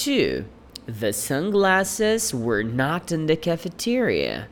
Two, the sunglasses were not in the cafeteria.